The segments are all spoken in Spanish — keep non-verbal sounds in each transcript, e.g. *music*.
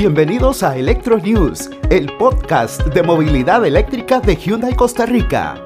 Bienvenidos a Electro News, el podcast de movilidad eléctrica de Hyundai Costa Rica.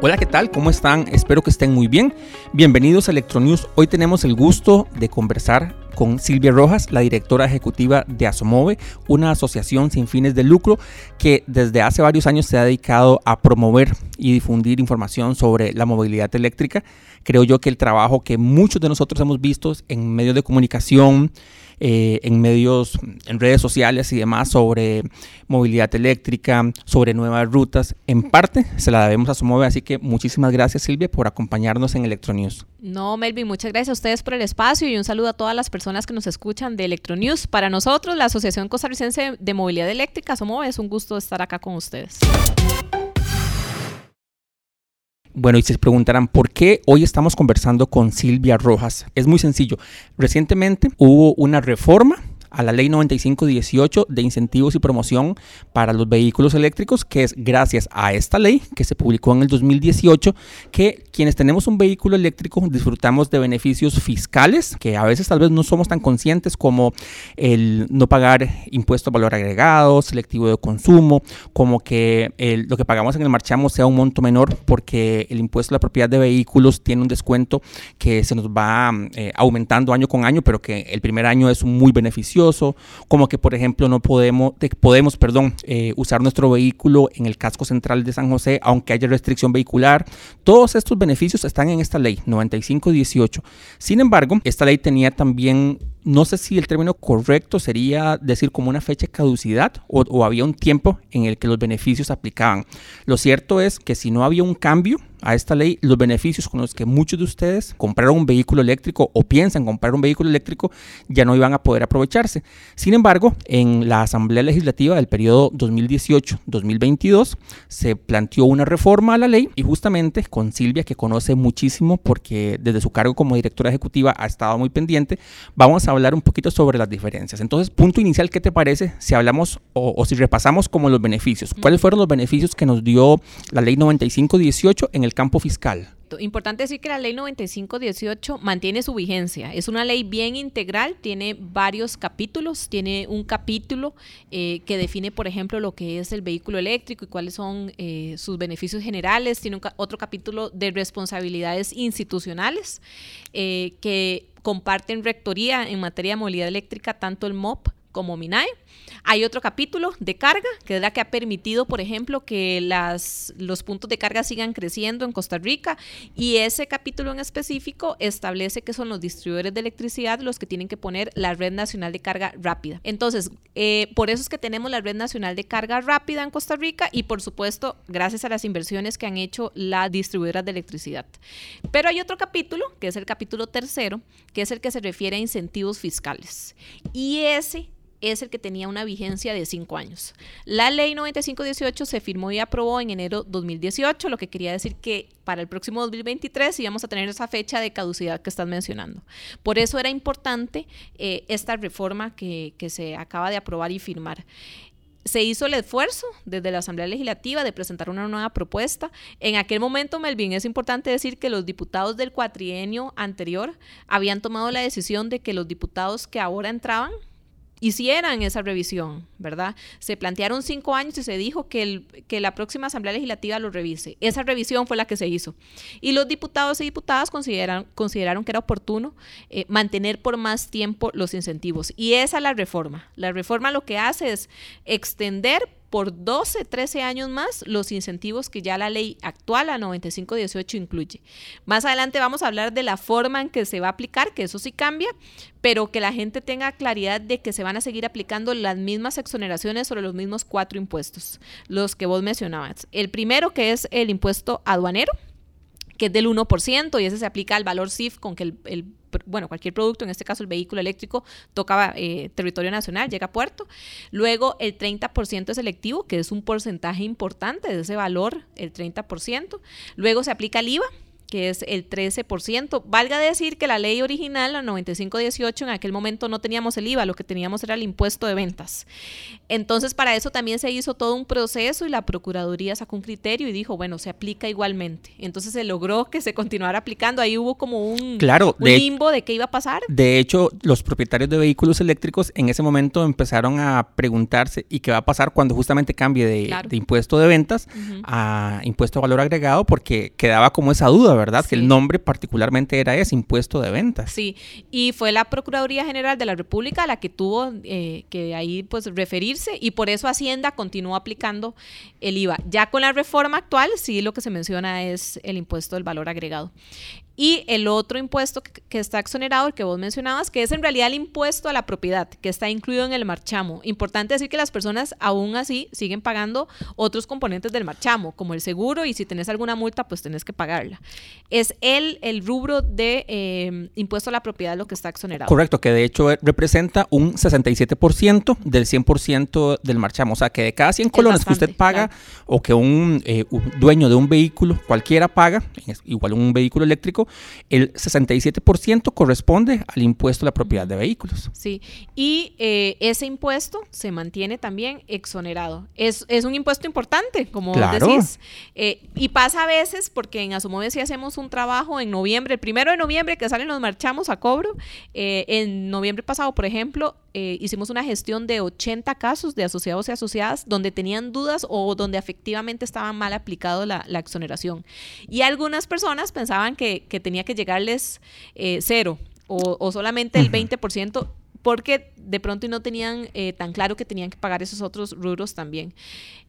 Hola, ¿qué tal? ¿Cómo están? Espero que estén muy bien. Bienvenidos a Electro News. Hoy tenemos el gusto de conversar con Silvia Rojas, la directora ejecutiva de Asomove, una asociación sin fines de lucro que desde hace varios años se ha dedicado a promover y difundir información sobre la movilidad eléctrica. Creo yo que el trabajo que muchos de nosotros hemos visto en medios de comunicación, eh, en medios, en redes sociales y demás sobre movilidad eléctrica, sobre nuevas rutas. En parte se la debemos a Somove, así que muchísimas gracias Silvia por acompañarnos en Electronews. No, Melvin, muchas gracias a ustedes por el espacio y un saludo a todas las personas que nos escuchan de Electronews. Para nosotros, la Asociación Costarricense de Movilidad Eléctrica, Somove, es un gusto estar acá con ustedes. Bueno, y se preguntarán, ¿por qué hoy estamos conversando con Silvia Rojas? Es muy sencillo. Recientemente hubo una reforma a la ley 9518 de incentivos y promoción para los vehículos eléctricos, que es gracias a esta ley que se publicó en el 2018, que quienes tenemos un vehículo eléctrico disfrutamos de beneficios fiscales, que a veces tal vez no somos tan conscientes como el no pagar impuesto a valor agregado, selectivo de consumo, como que lo que pagamos en el marchamo sea un monto menor porque el impuesto a la propiedad de vehículos tiene un descuento que se nos va eh, aumentando año con año, pero que el primer año es muy beneficioso como que por ejemplo no podemos, podemos perdón, eh, usar nuestro vehículo en el casco central de San José, aunque haya restricción vehicular. Todos estos beneficios están en esta ley 9518. Sin embargo, esta ley tenía también no sé si el término correcto sería decir como una fecha de caducidad o, o, había un tiempo en el que los beneficios aplicaban. Lo cierto es que si no había un cambio a esta ley, los beneficios con los que muchos de ustedes compraron un vehículo eléctrico o piensan comprar un vehículo eléctrico ya no iban a poder aprovecharse. Sin embargo, en la Asamblea Legislativa del periodo 2018-2022 se planteó una reforma a la ley y justamente con Silvia, que conoce muchísimo porque desde su cargo como directora ejecutiva ha estado muy pendiente, vamos a hablar un poquito sobre las diferencias. Entonces, punto inicial, ¿qué te parece si hablamos o, o si repasamos como los beneficios? ¿Cuáles fueron los beneficios que nos dio la ley 9518 en campo fiscal? Importante decir que la ley 9518 mantiene su vigencia. Es una ley bien integral, tiene varios capítulos. Tiene un capítulo eh, que define, por ejemplo, lo que es el vehículo eléctrico y cuáles son eh, sus beneficios generales. Tiene otro capítulo de responsabilidades institucionales eh, que comparten rectoría en materia de movilidad eléctrica, tanto el MOP como MINAE. Hay otro capítulo de carga, que es la que ha permitido, por ejemplo, que las, los puntos de carga sigan creciendo en Costa Rica. Y ese capítulo en específico establece que son los distribuidores de electricidad los que tienen que poner la red nacional de carga rápida. Entonces, eh, por eso es que tenemos la red nacional de carga rápida en Costa Rica y, por supuesto, gracias a las inversiones que han hecho las distribuidoras de electricidad. Pero hay otro capítulo, que es el capítulo tercero, que es el que se refiere a incentivos fiscales. Y ese es el que tenía una vigencia de cinco años. La ley 9518 se firmó y aprobó en enero 2018, lo que quería decir que para el próximo 2023 íbamos a tener esa fecha de caducidad que estás mencionando. Por eso era importante eh, esta reforma que, que se acaba de aprobar y firmar se hizo el esfuerzo desde la Asamblea Legislativa de presentar una nueva propuesta. En aquel momento, Melvin, es importante decir que los diputados del cuatrienio anterior habían tomado la decisión de que los diputados que ahora entraban hicieran esa revisión, ¿verdad? Se plantearon cinco años y se dijo que, que la próxima Asamblea Legislativa lo revise. Esa revisión fue la que se hizo. Y los diputados y diputadas consideran, consideraron que era oportuno eh, mantener por más tiempo los incentivos. Y esa es la reforma. La reforma lo que hace es extender por 12, 13 años más los incentivos que ya la ley actual, la 9518, incluye. Más adelante vamos a hablar de la forma en que se va a aplicar, que eso sí cambia, pero que la gente tenga claridad de que se van a seguir aplicando las mismas exoneraciones sobre los mismos cuatro impuestos, los que vos mencionabas. El primero que es el impuesto aduanero, que es del 1% y ese se aplica al valor CIF con que el, bueno, cualquier producto, en este caso el vehículo eléctrico, toca eh, territorio nacional, llega a puerto. Luego el 30% es selectivo, que es un porcentaje importante de ese valor, el 30%. Luego se aplica el IVA, que es el 13%. Valga decir que la ley original, la 9518, en aquel momento no teníamos el IVA, lo que teníamos era el impuesto de ventas. Entonces, para eso también se hizo todo un proceso y la Procuraduría sacó un criterio y dijo, bueno, se aplica igualmente. Entonces se logró que se continuara aplicando. Ahí hubo como un, claro, limbo de qué iba a pasar. De hecho, los propietarios de vehículos eléctricos en ese momento empezaron a preguntarse, ¿y qué va a pasar cuando justamente cambie de, impuesto de ventas a impuesto de valor agregado? Porque quedaba como esa duda, ¿verdad? Que el nombre particularmente era ese, impuesto de ventas. Sí, y fue la Procuraduría General de la República la que tuvo eh, que ahí pues referirse y por eso Hacienda continuó aplicando el IVA. Ya con la reforma actual, sí lo que se menciona es el impuesto del valor agregado. Y el otro impuesto que, está exonerado, el que vos mencionabas, que es en realidad el impuesto a la propiedad, que está incluido en el marchamo. Importante decir que las personas aún así siguen pagando otros componentes del marchamo, como el seguro, y si tenés alguna multa, pues tenés que pagarla. Es el, el rubro de eh, impuesto a la propiedad lo que está exonerado. Correcto, que de hecho representa un 67% del 100% del marchamo. O sea, que de cada 100 colones que usted paga o que un, eh, un dueño de un vehículo cualquiera paga, igual un vehículo eléctrico, el 67% corresponde al impuesto a la propiedad de vehículos. Sí, y eh, ese impuesto se mantiene también exonerado. Es, es un impuesto importante, como decís. Eh, y pasa a veces porque en Asumove si hacemos un trabajo en noviembre, el primero de noviembre que salen los marchamos a cobro. Eh, en noviembre pasado, por ejemplo, hicimos una gestión de 80 casos de asociados y asociadas donde tenían dudas o donde efectivamente estaba mal aplicado la, exoneración. Y algunas personas pensaban que que tenía que llegarles eh, cero o, solamente el 20% porque de pronto no tenían eh, tan claro que tenían que pagar esos otros rubros también.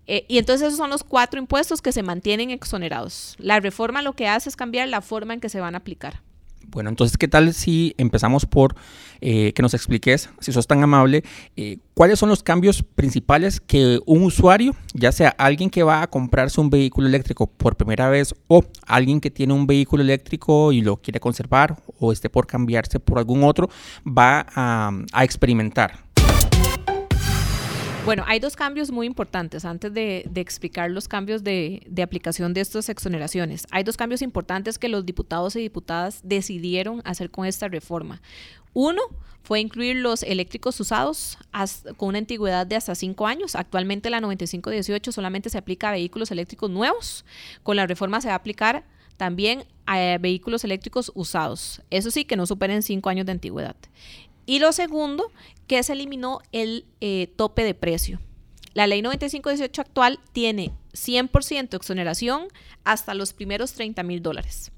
Eh, y entonces esos son los cuatro impuestos que se mantienen exonerados. La reforma lo que hace es cambiar la forma en que se van a aplicar. Bueno, entonces, ¿qué tal si empezamos por eh, que nos expliques, si sos tan amable, eh, cuáles son los cambios principales que un usuario, ya sea alguien que va a comprarse un vehículo eléctrico por primera vez o alguien que tiene un vehículo eléctrico y lo quiere conservar o esté por cambiarse por algún otro, va a experimentar? Bueno, hay dos cambios muy importantes antes de, explicar los cambios de, aplicación de estas exoneraciones. Hay dos cambios importantes que los diputados y diputadas decidieron hacer con esta reforma. Uno fue incluir los eléctricos usados con una antigüedad de hasta cinco años. Actualmente la 9518 solamente se aplica a vehículos eléctricos nuevos. Con la reforma se va a aplicar también a vehículos eléctricos usados. Eso sí, que no superen cinco años de antigüedad. Y lo segundo, que se eliminó el eh, tope de precio. La ley 9518 actual tiene 100% exoneración hasta los primeros 30 mil dólares.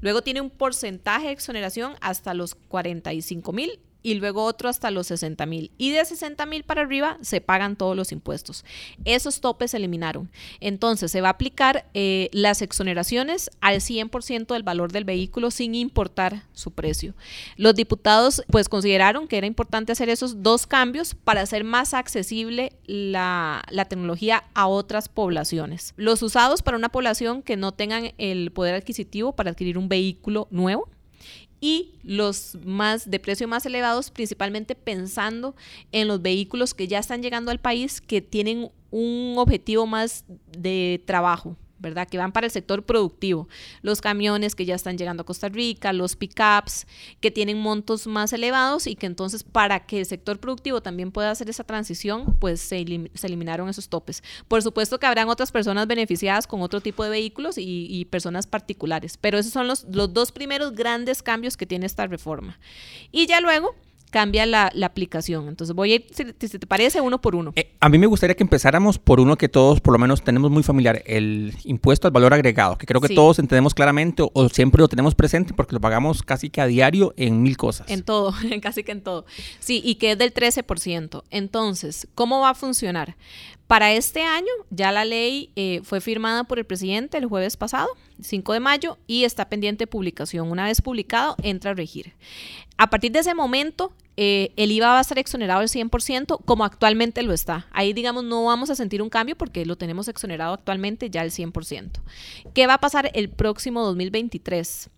Luego tiene un porcentaje de exoneración hasta los 45 mil y luego otro hasta los 60 mil. Y de 60 mil para arriba se pagan todos los impuestos. Esos topes se eliminaron. Entonces se va a aplicar eh, las exoneraciones al 100% del valor del vehículo sin importar su precio. Los diputados pues consideraron que era importante hacer esos dos cambios para hacer más accesible la, la tecnología a otras poblaciones. Los usados para una población que no tengan el poder adquisitivo para adquirir un vehículo nuevo y los más de precio más elevados, principalmente pensando en los vehículos que ya están llegando al país que tienen un objetivo más de trabajo, ¿verdad? Que van para el sector productivo. Los camiones que ya están llegando a Costa Rica, los pickups que tienen montos más elevados y que entonces para que el sector productivo también pueda hacer esa transición, pues se, eliminaron esos topes. Por supuesto que habrán otras personas beneficiadas con otro tipo de vehículos y, personas particulares, pero esos son los, los dos primeros grandes cambios que tiene esta reforma. Y ya luego cambia la, aplicación. Entonces voy a ir, si, te parece, uno por uno. Eh, a mí me gustaría que empezáramos por uno que todos por lo menos tenemos muy familiar, el impuesto al valor agregado, que creo que todos entendemos claramente o, siempre lo tenemos presente porque lo pagamos casi que a diario en mil cosas. En todo, *laughs* casi que en todo. Sí, y que es del 13%. Entonces, ¿cómo va a funcionar? Para este año ya la ley eh, fue firmada por el presidente el jueves pasado, 5 de mayo, y está pendiente de publicación. Una vez publicado, entra a regir. A partir de ese momento, eh, el IVA va a estar exonerado al 100% como actualmente lo está. Ahí, digamos, no vamos a sentir un cambio porque lo tenemos exonerado actualmente ya al 100%. ¿Qué va a pasar el próximo 2023?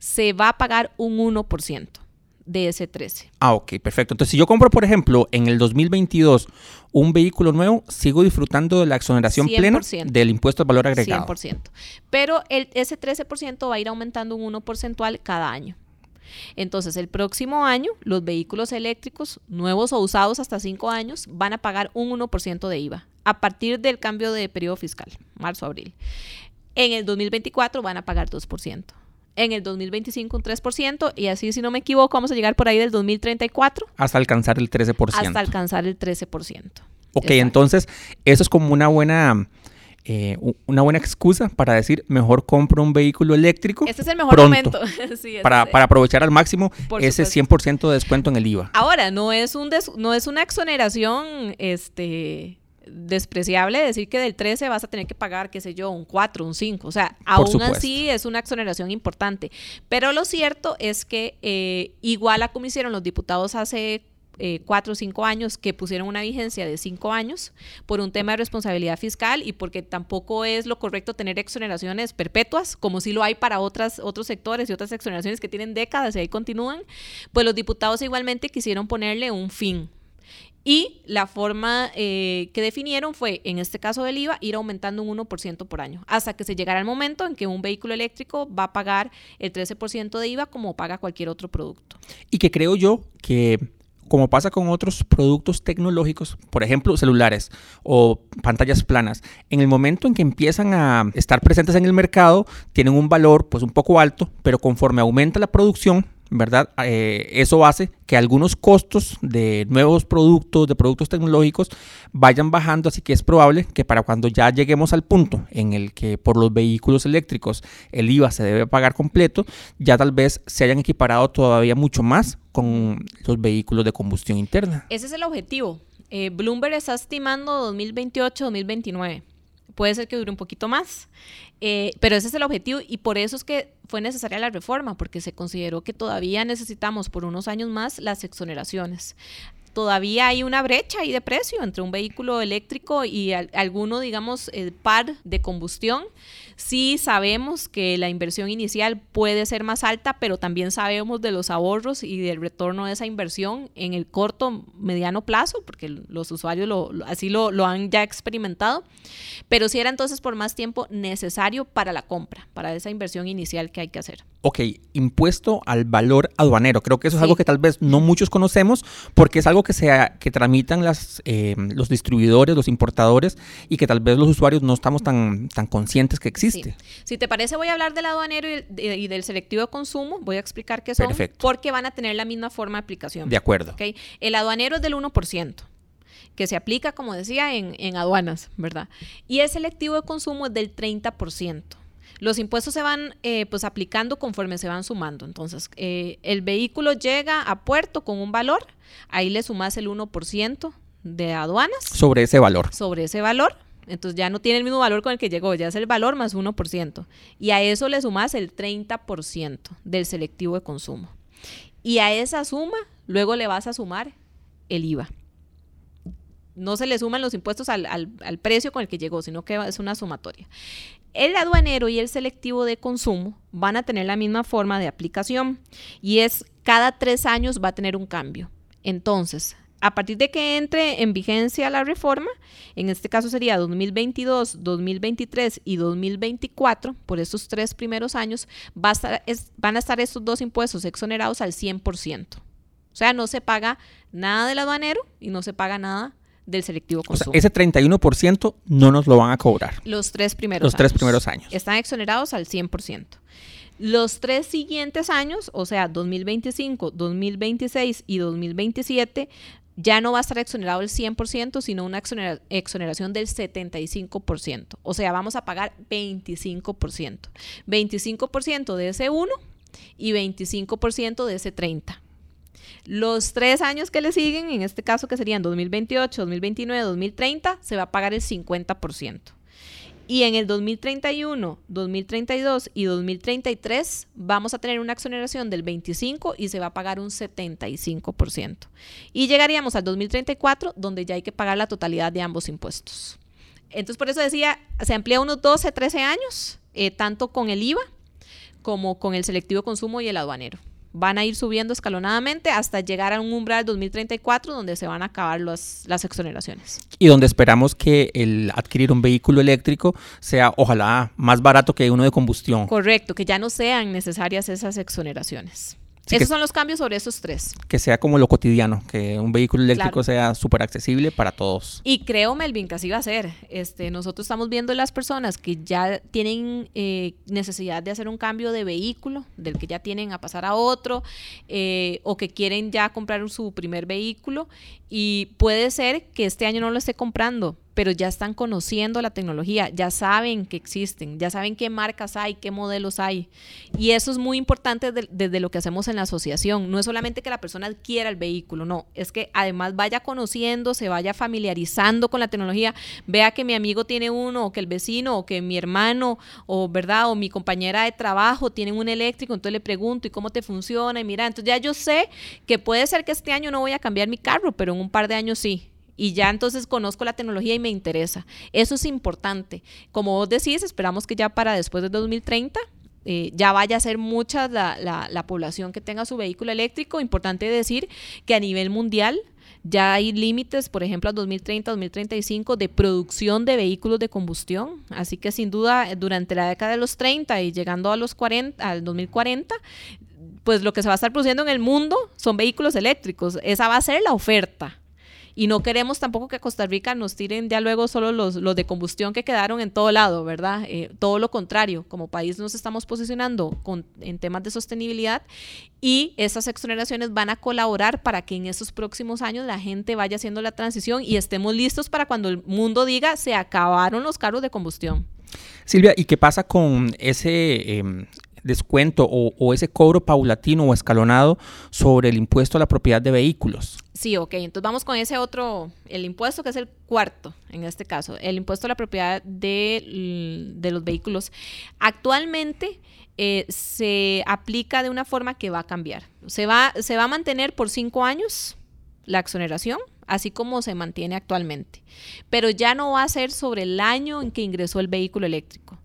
Se va a pagar un 1% de ese 13. Ah, ok, perfecto. Entonces, si yo compro, por ejemplo, en el 2022 un vehículo nuevo, sigo disfrutando de la exoneración plena del impuesto al valor agregado. 100%. Pero el, ese 13% va a ir aumentando un 1 porcentual cada año. Entonces, el próximo año, los vehículos eléctricos, nuevos o usados hasta 5 años, van a pagar un 1% de IVA a partir del cambio de periodo fiscal, marzo-abril. En el 2024 van a pagar 2% en el 2025 un 3% y así, si no me equivoco, vamos a llegar por ahí del 2034. Hasta alcanzar el 13%. Hasta alcanzar el 13%. Ok, entonces eso es como una buena... Eh, una buena excusa para decir mejor compro un vehículo eléctrico. Este es el mejor momento. *laughs* para, para, aprovechar al máximo ese 100% de descuento en el IVA. Ahora, no es, un no es una exoneración este, despreciable decir que del 13 vas a tener que pagar, qué sé yo, un 4, un 5. O sea, aún así es una exoneración importante. Pero lo cierto es que eh, igual a como hicieron los diputados hace eh, cuatro o cinco años que pusieron una vigencia de cinco años por un tema de responsabilidad fiscal y porque tampoco es lo correcto tener exoneraciones perpetuas, como si lo hay para otras, otros sectores y otras exoneraciones que tienen décadas y ahí continúan, pues los diputados igualmente quisieron ponerle un fin y la forma eh, que definieron fue, en este caso del IVA, ir aumentando un 1% por año, hasta que se llegara el momento en que un vehículo eléctrico va a pagar el 13% de IVA como paga cualquier otro producto. Y que creo yo que como pasa con otros productos tecnológicos, por ejemplo, celulares o pantallas planas, en el momento en que empiezan a estar presentes en el mercado, tienen un valor pues un poco alto, pero conforme aumenta la producción, ¿verdad? Eh, eso hace que algunos costos de nuevos productos, de productos tecnológicos, vayan bajando, así que es probable que para cuando ya lleguemos al punto en el que por los vehículos eléctricos el IVA se debe pagar completo, ya tal vez se hayan equiparado todavía mucho más con los vehículos de combustión interna. Ese es el objetivo. Eh, Bloomberg está estimando 2028-2029 puede ser que dure un poquito más, eh, pero ese es el objetivo y por eso es que fue necesaria la reforma, porque se consideró que todavía necesitamos por unos años más las exoneraciones todavía hay una brecha ahí de precio entre un vehículo eléctrico y alguno, digamos, el par de combustión Sí sabemos que la inversión inicial puede ser más alta, pero también sabemos de los ahorros y del retorno de esa inversión en el corto, mediano plazo, porque los usuarios así lo, lo han ya experimentado. Pero sí era entonces por más tiempo necesario para la compra, para esa inversión inicial que hay que hacer. Ok, impuesto al valor aduanero. Creo que eso es algo que tal vez no muchos conocemos porque es algo que, se, que tramitan las, eh, los distribuidores, los importadores y que tal vez los usuarios no estamos tan, tan conscientes que existe. Si te parece, voy a hablar del aduanero y, del selectivo de consumo. Voy a explicar qué son. Porque van a tener la misma forma de aplicación. De acuerdo. El aduanero es del 1% que se aplica, como decía, en, aduanas, ¿verdad? Y el selectivo de consumo es del 30%. Los impuestos se van eh, pues aplicando conforme se van sumando. Entonces, eh, el vehículo llega a puerto con un valor, ahí le sumas el 1% de aduanas. Sobre ese valor. Sobre ese valor. Entonces ya no tiene el mismo valor con el que llegó, ya es el valor más 1%. Y a eso le sumas el 30% del selectivo de consumo. Y a esa suma, luego le vas a sumar el IVA. No se le suman los impuestos al, al precio con el que llegó, sino que es una sumatoria. El aduanero y el selectivo de consumo van a tener la misma forma de aplicación y es cada tres años va a tener un cambio. Entonces, a partir de que entre en vigencia la reforma, en este caso sería 2022, 2023 y 2024, por esos tres primeros años, van a estar estos dos impuestos exonerados al 100%. O sea, no se paga nada del aduanero y no se paga nada del selectivo consumo. O sea, ese 31% no nos lo van a cobrar. Los tres primeros Los tres primeros años. Están exonerados al 100%. Los tres siguientes años, o sea, 2025, 2026 y 2027, ya no va a estar exonerado el 100%, sino una exoneración del 75%. O sea, vamos a pagar 25%. 25% de ese 1 y 25% de ese 30. Los tres años que le siguen, en este caso que serían 2028, 2029, 2030, se va a pagar el 50%. Y en el 2031, 2032 y 2033 vamos a tener una exoneración del 25 y se va a pagar un 75%. Y llegaríamos al 2034 donde ya hay que pagar la totalidad de ambos impuestos. Entonces por eso decía, se amplía unos 12, 13 años, eh, tanto con el IVA como con el selectivo consumo y el aduanero. Van a ir subiendo escalonadamente hasta llegar a un umbral 2034 donde se van a acabar las exoneraciones. Y donde esperamos que el adquirir un vehículo eléctrico sea ojalá más barato que uno de combustión. Correcto, que ya no sean necesarias esas exoneraciones. Esos son los cambios sobre esos tres. Que sea como lo cotidiano, que un vehículo eléctrico sea súper accesible para todos. Y creo, Melvin, que así va a ser. Este, nosotros estamos viendo las personas que ya tienen eh, necesidad de hacer un cambio de vehículo, del que ya tienen a pasar a otro, eh, o que quieren ya comprar su primer vehículo. Y puede ser que este año no lo esté comprando, pero ya están conociendo la tecnología, ya saben que existen, ya saben qué marcas hay, qué modelos hay. Y eso es muy importante desde lo que hacemos en la asociación. No es solamente que la persona adquiera el vehículo, no, es que además vaya conociendo, se vaya familiarizando con la tecnología, vea que mi amigo tiene uno, o que el vecino, o que mi hermano, o verdad, o mi compañera de trabajo tienen un eléctrico, entonces le pregunto, ¿y cómo te funciona? Y mira, entonces ya yo sé que puede ser que este año no voy a cambiar mi carro, pero en un par de años sí y ya entonces conozco la tecnología y me interesa. Eso es importante. Como vos decís, esperamos que ya para después de 2030 eh, ya vaya a ser mucha la, la, población que tenga su vehículo eléctrico. Importante decir que a nivel mundial ya hay límites, por ejemplo, a 2030, 2035, de producción de vehículos de combustión. Así que sin duda, durante la década de los 30 y llegando a los 40, al 2040, pues lo que se va a estar produciendo en el mundo son vehículos eléctricos. Esa va a ser la oferta y no queremos tampoco que Costa Rica nos tiren ya luego solo los, los de combustión que quedaron en todo lado, ¿verdad? Eh, todo lo contrario, como país nos estamos posicionando con, en temas de sostenibilidad y esas exoneraciones van a colaborar para que en esos próximos años la gente vaya haciendo la transición y estemos listos para cuando el mundo diga se acabaron los carros de combustión. Silvia, ¿y qué pasa con ese em, descuento o, ese cobro paulatino o escalonado sobre el impuesto a la propiedad de vehículos. Sí, ok. Entonces vamos con ese otro, el impuesto que es el cuarto en este caso, el impuesto a la propiedad de, los vehículos. Actualmente eh, se aplica de una forma que va a cambiar. Se va, se va a mantener por cinco años la exoneración, así como se mantiene actualmente. Pero ya no va a ser sobre el año en que ingresó el vehículo eléctrico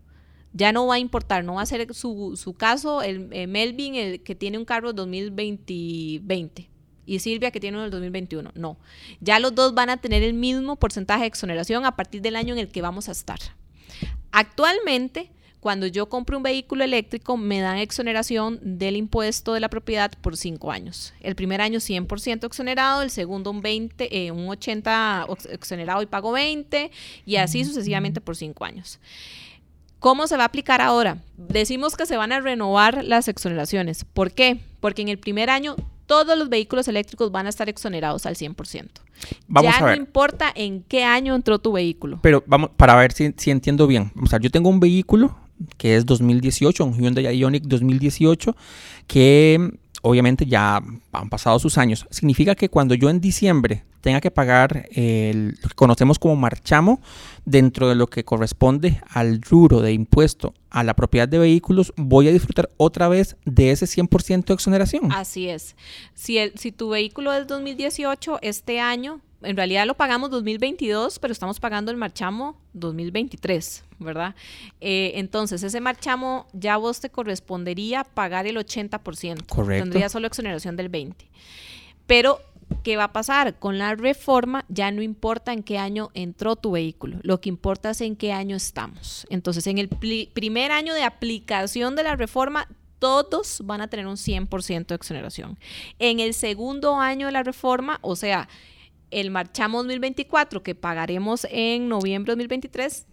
ya no va a importar, no va a ser su, caso, el, eh, Melvin, el que tiene un carro 2020, y Silvia que tiene uno del 2021. No, ya los dos van a tener el mismo porcentaje de exoneración a partir del año en el que vamos a estar. Actualmente, cuando yo compro un vehículo eléctrico, me dan exoneración del impuesto de la propiedad por cinco años. El primer año 100% exonerado, el segundo un 20, eh, un 80 exonerado y pago 20 y así sucesivamente por cinco años. ¿Cómo se va a aplicar ahora? Decimos que se van a renovar las exoneraciones. ¿Por qué? Porque en el primer año todos los vehículos eléctricos van a estar exonerados al 100%. Vamos ya no importa en qué año entró tu vehículo. Pero vamos, para ver si, entiendo bien. O sea, yo tengo un vehículo que es 2018, un Hyundai Ioniq 2018, que obviamente ya han pasado sus años. Significa que cuando yo en diciembre tenga que pagar el, lo que conocemos como marchamo dentro de lo que corresponde al rubro de impuesto a la propiedad de vehículos, voy a disfrutar otra vez de ese 100% de exoneración. Así es. Si, el, si tu vehículo es 2018, este año en realidad lo pagamos 2022, pero estamos pagando el marchamo 2023, ¿verdad? Eh, entonces, ese marchamo ya vos te correspondería pagar el 80%. Correcto. Tendría solo exoneración del 20%. Pero, ¿qué va a pasar? Con la reforma ya no importa en qué año entró tu vehículo, lo que importa es en qué año estamos. Entonces, en el primer año de aplicación de la reforma, todos van a tener un 100% de exoneración. En el segundo año de la reforma, o sea, el Marchamo 2024 que pagaremos en noviembre de 2023,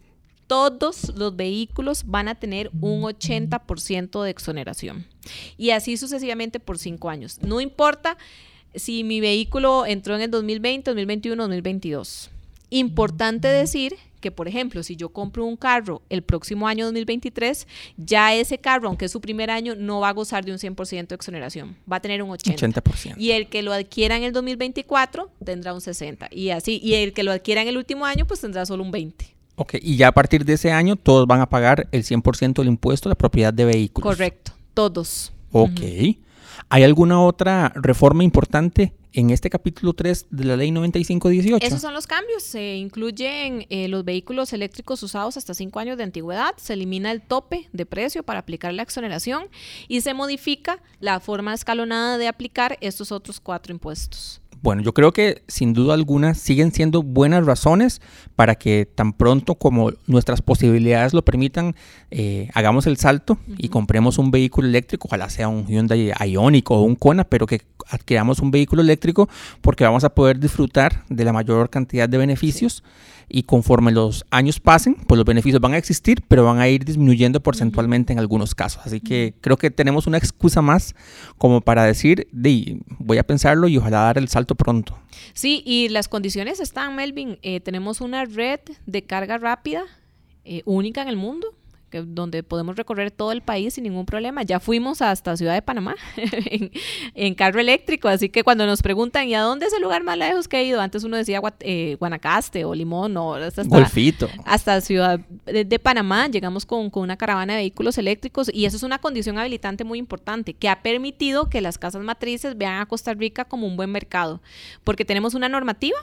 todos los vehículos van a tener un 80% de exoneración. Y así sucesivamente por cinco años. No importa si mi vehículo entró en el 2020, 2021, 2022. Importante decir que, por ejemplo, si yo compro un carro el próximo año 2023, ya ese carro, aunque es su primer año, no va a gozar de un 100% de exoneración, va a tener un 80%. Y el que lo adquiera en el 2024 tendrá un 60%. Y así, y el que lo adquiera en el último año, pues tendrá solo un 20%. Ok, y ya a partir de ese año todos van a pagar el 100% del impuesto a la propiedad de vehículos. Correcto, todos. Ok. ¿Hay alguna otra reforma importante en este capítulo 3 de la ley 9518? Esos son los cambios. Se incluyen eh, los vehículos eléctricos usados hasta 5 años de antigüedad, se elimina el tope de precio para aplicar la exoneración y se modifica la forma escalonada de aplicar estos otros cuatro impuestos. Bueno, yo creo que sin duda alguna siguen siendo buenas razones para que tan pronto como nuestras posibilidades lo permitan, eh, hagamos el salto y compremos un vehículo eléctrico, ojalá sea un Hyundai Ioniq o un Kona, pero que adquiramos un vehículo eléctrico porque vamos a poder disfrutar de la mayor cantidad de beneficios y conforme los años pasen, pues los beneficios van a existir, pero van a ir disminuyendo porcentualmente en algunos casos. Así que creo que tenemos una excusa más como para decir, voy a pensarlo y ojalá dar el salto pronto. Sí, y las condiciones están, Melvin. Eh, tenemos una red de carga rápida eh, única en el mundo donde podemos recorrer todo el país sin ningún problema. Ya fuimos hasta Ciudad de Panamá *laughs* en, carro eléctrico, así que cuando nos preguntan, ¿y a dónde es el lugar más lejos que he ido? Antes uno decía eh, Guanacaste o Limón o hasta, Golfito. hasta Ciudad de, Panamá. Llegamos con, con una caravana de vehículos eléctricos y eso es una condición habilitante muy importante que ha permitido que las casas matrices vean a Costa Rica como un buen mercado, porque tenemos una normativa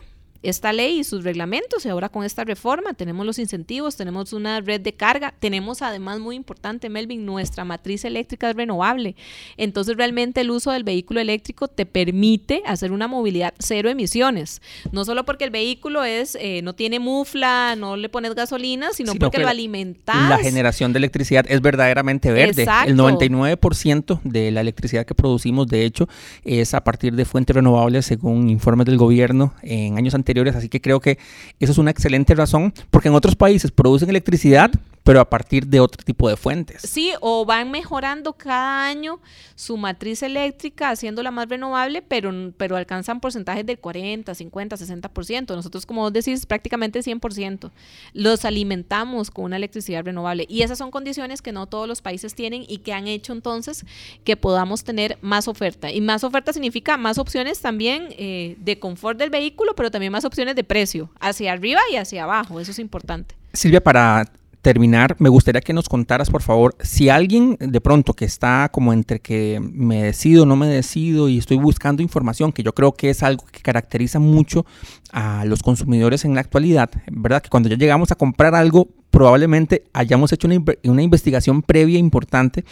esta ley y sus reglamentos y ahora con esta reforma tenemos los incentivos, tenemos una red de carga, tenemos además muy importante, Melvin, nuestra matriz eléctrica es renovable. Entonces realmente el uso del vehículo eléctrico te permite hacer una movilidad cero emisiones. No solo porque el vehículo es eh, no tiene mufla, no le pones gasolina, sino, porque lo alimentas. La generación de electricidad es verdaderamente verde. El 99% de la electricidad que producimos, de hecho, es a partir de fuentes renovables según informes del gobierno en años anteriores así que creo que eso es una excelente razón, porque en otros países producen electricidad, pero a partir de otro tipo de fuentes. Sí, o van mejorando cada año su matriz eléctrica, haciéndola más renovable, pero, pero alcanzan porcentajes del 40, 50, 60%. Nosotros, como vos decís, prácticamente 100%. Los alimentamos con una electricidad renovable. Y esas son condiciones que no todos los países tienen y que han hecho entonces que podamos tener más oferta. Y más oferta significa más opciones también eh, de confort del vehículo, pero también más opciones de precio, hacia arriba y hacia abajo. Eso es importante. Silvia, para terminar, me gustaría que nos contaras, por favor, si alguien de pronto que está como entre que me decido, no me decido y estoy buscando información, que yo creo que es algo que caracteriza mucho a los consumidores en la actualidad, ¿verdad? Que cuando ya llegamos a comprar algo, probablemente hayamos hecho una, una investigación previa importante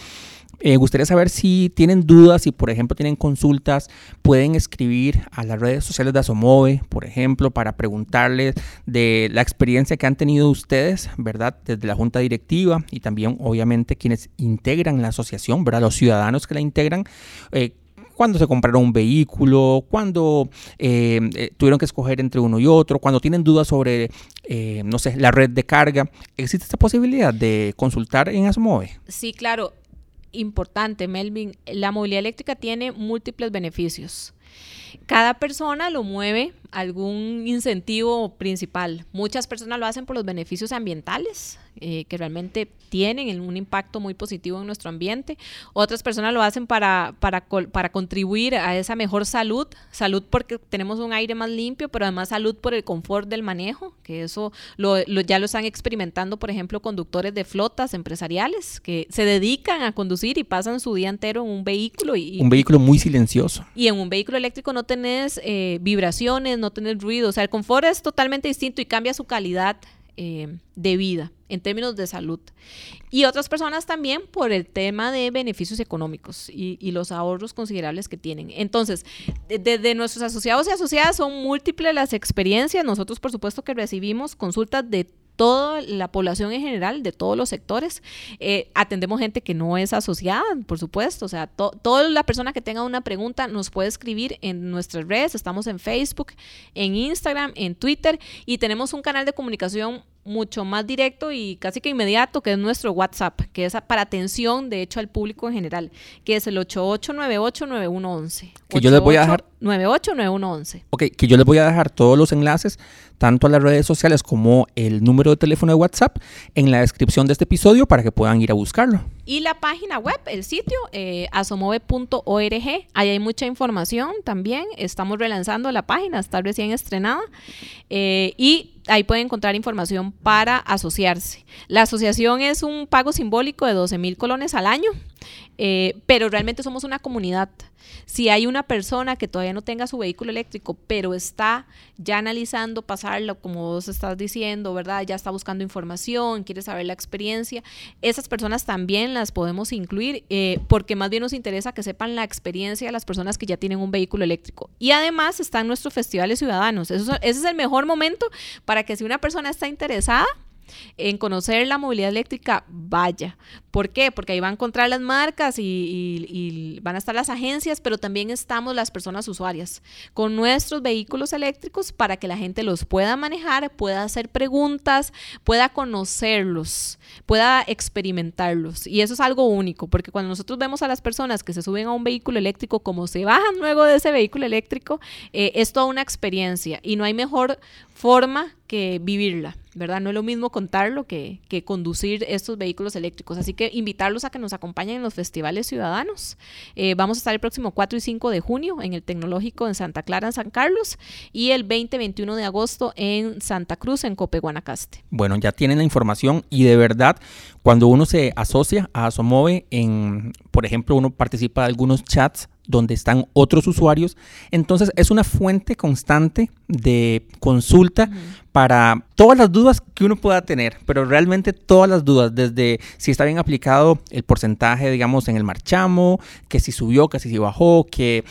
eh, gustaría saber si tienen dudas, si por ejemplo tienen consultas, pueden escribir a las redes sociales de Asomove, por ejemplo, para preguntarles de la experiencia que han tenido ustedes, ¿verdad? Desde la junta directiva y también obviamente quienes integran la asociación, ¿verdad? Los ciudadanos que la integran. Eh, cuando se compraron un vehículo, cuando eh, tuvieron que escoger entre uno y otro, cuando tienen dudas sobre, no sé, la red de carga. ¿Existe esta posibilidad de consultar en Asomove? Sí, claro importante, Melvin, la movilidad eléctrica tiene múltiples beneficios. Cada persona lo mueve algún incentivo principal. Muchas personas lo hacen por los beneficios ambientales, eh, que realmente tienen un impacto muy positivo en nuestro ambiente. Otras personas lo hacen para, para, para contribuir a esa mejor salud, salud porque tenemos un aire más limpio, pero además salud por el confort del manejo, que eso lo, ya lo están experimentando, por ejemplo, conductores de flotas empresariales que se dedican a conducir y pasan su día entero en un vehículo. Y, un vehículo muy silencioso. Y en un vehículo eléctrico no tenés eh, vibraciones, no tenés ruido, o sea, el confort es totalmente distinto y cambia su calidad eh, de vida en términos de salud. Y otras personas también por el tema de beneficios económicos y, los ahorros considerables que tienen. Entonces, desde nuestros asociados y asociadas son múltiples las experiencias. Nosotros, por supuesto, que recibimos consultas de toda la población en general, de todos los sectores. Eh, atendemos gente que no es asociada, por supuesto. O sea, toda la persona que tenga una pregunta nos puede escribir en nuestras redes. Estamos en Facebook, en Instagram, en Twitter y tenemos un canal de comunicación mucho más directo y casi que inmediato, que es nuestro WhatsApp, que es para atención, de hecho, al público en general, que es el 88989111. Que yo les voy a dejar... 989111. Ok, que yo les voy a dejar todos los enlaces, tanto a las redes sociales como el número de teléfono de WhatsApp, en la descripción de este episodio para que puedan ir a buscarlo. Y la página web, el sitio, eh, asomove.org, ahí hay mucha información también. Estamos relanzando la página, está recién estrenada. Eh, y ahí pueden encontrar información para asociarse. La asociación es un pago simbólico de 12 mil colones al año eh, pero realmente somos una comunidad. Si hay una persona que todavía no tenga su vehículo eléctrico, pero está ya analizando pasarlo, como vos estás diciendo, ¿verdad? Ya está buscando información, quiere saber la experiencia, esas personas también las podemos incluir eh, porque más bien nos interesa que sepan la experiencia de las personas que ya tienen un vehículo eléctrico. Y además están nuestros festivales ciudadanos. ese es el mejor momento para que si una persona está interesada, en conocer la movilidad eléctrica, vaya. ¿Por qué? Porque ahí va a encontrar las marcas y, van a estar las agencias, pero también estamos las personas usuarias con nuestros vehículos eléctricos para que la gente los pueda manejar, pueda hacer preguntas, pueda conocerlos, pueda experimentarlos. Y eso es algo único, porque cuando nosotros vemos a las personas que se suben a un vehículo eléctrico, como se bajan luego de ese vehículo eléctrico, eh, es toda una experiencia y no hay mejor forma que vivirla, ¿verdad? No es lo mismo contarlo que, que conducir estos vehículos eléctricos. Así que invitarlos a que nos acompañen en los festivales ciudadanos. Eh, vamos a estar el próximo 4 y 5 de junio en el Tecnológico en Santa Clara, en San Carlos, y el 20 21 de agosto en Santa Cruz, en Cope, Guanacaste. Bueno, ya tienen la información y de verdad, cuando uno se asocia a Asomove, en, por ejemplo, uno participa de algunos chats donde están otros usuarios. Entonces es una fuente constante de consulta para todas las dudas que uno pueda tener, pero realmente todas las dudas, desde si está bien aplicado el porcentaje, digamos, en el marchamo, que si subió, que si bajó, que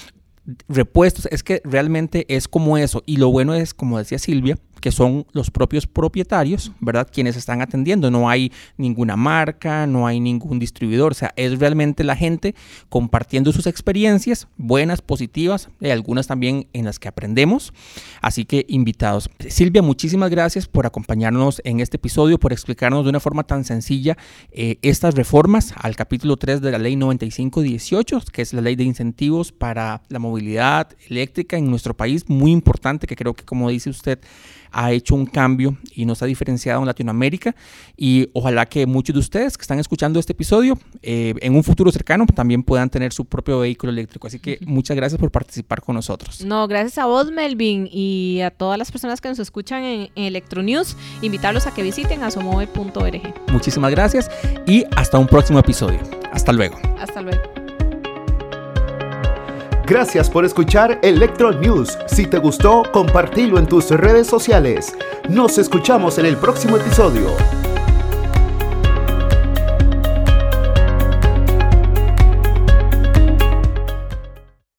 repuestos, es que realmente es como eso. Y lo bueno es, como decía Silvia, que son los propios propietarios, ¿verdad? Quienes están atendiendo. No hay ninguna marca, no hay ningún distribuidor. O sea, es realmente la gente compartiendo sus experiencias, buenas, positivas, y algunas también en las que aprendemos. Así que invitados. Silvia, muchísimas gracias por acompañarnos en este episodio, por explicarnos de una forma tan sencilla eh, estas reformas al capítulo 3 de la ley 9518, que es la ley de incentivos para la movilidad eléctrica en nuestro país. Muy importante, que creo que como dice usted, ha hecho un cambio y nos ha diferenciado en Latinoamérica. Y ojalá que muchos de ustedes que están escuchando este episodio eh, en un futuro cercano también puedan tener su propio vehículo eléctrico. Así que muchas gracias por participar con nosotros. No, gracias a vos, Melvin, y a todas las personas que nos escuchan en, en Electronews. Invitarlos a que visiten asomove.org. Muchísimas gracias y hasta un próximo episodio. Hasta luego. Hasta luego. Gracias por escuchar Electro News. Si te gustó, compartilo en tus redes sociales. Nos escuchamos en el próximo episodio.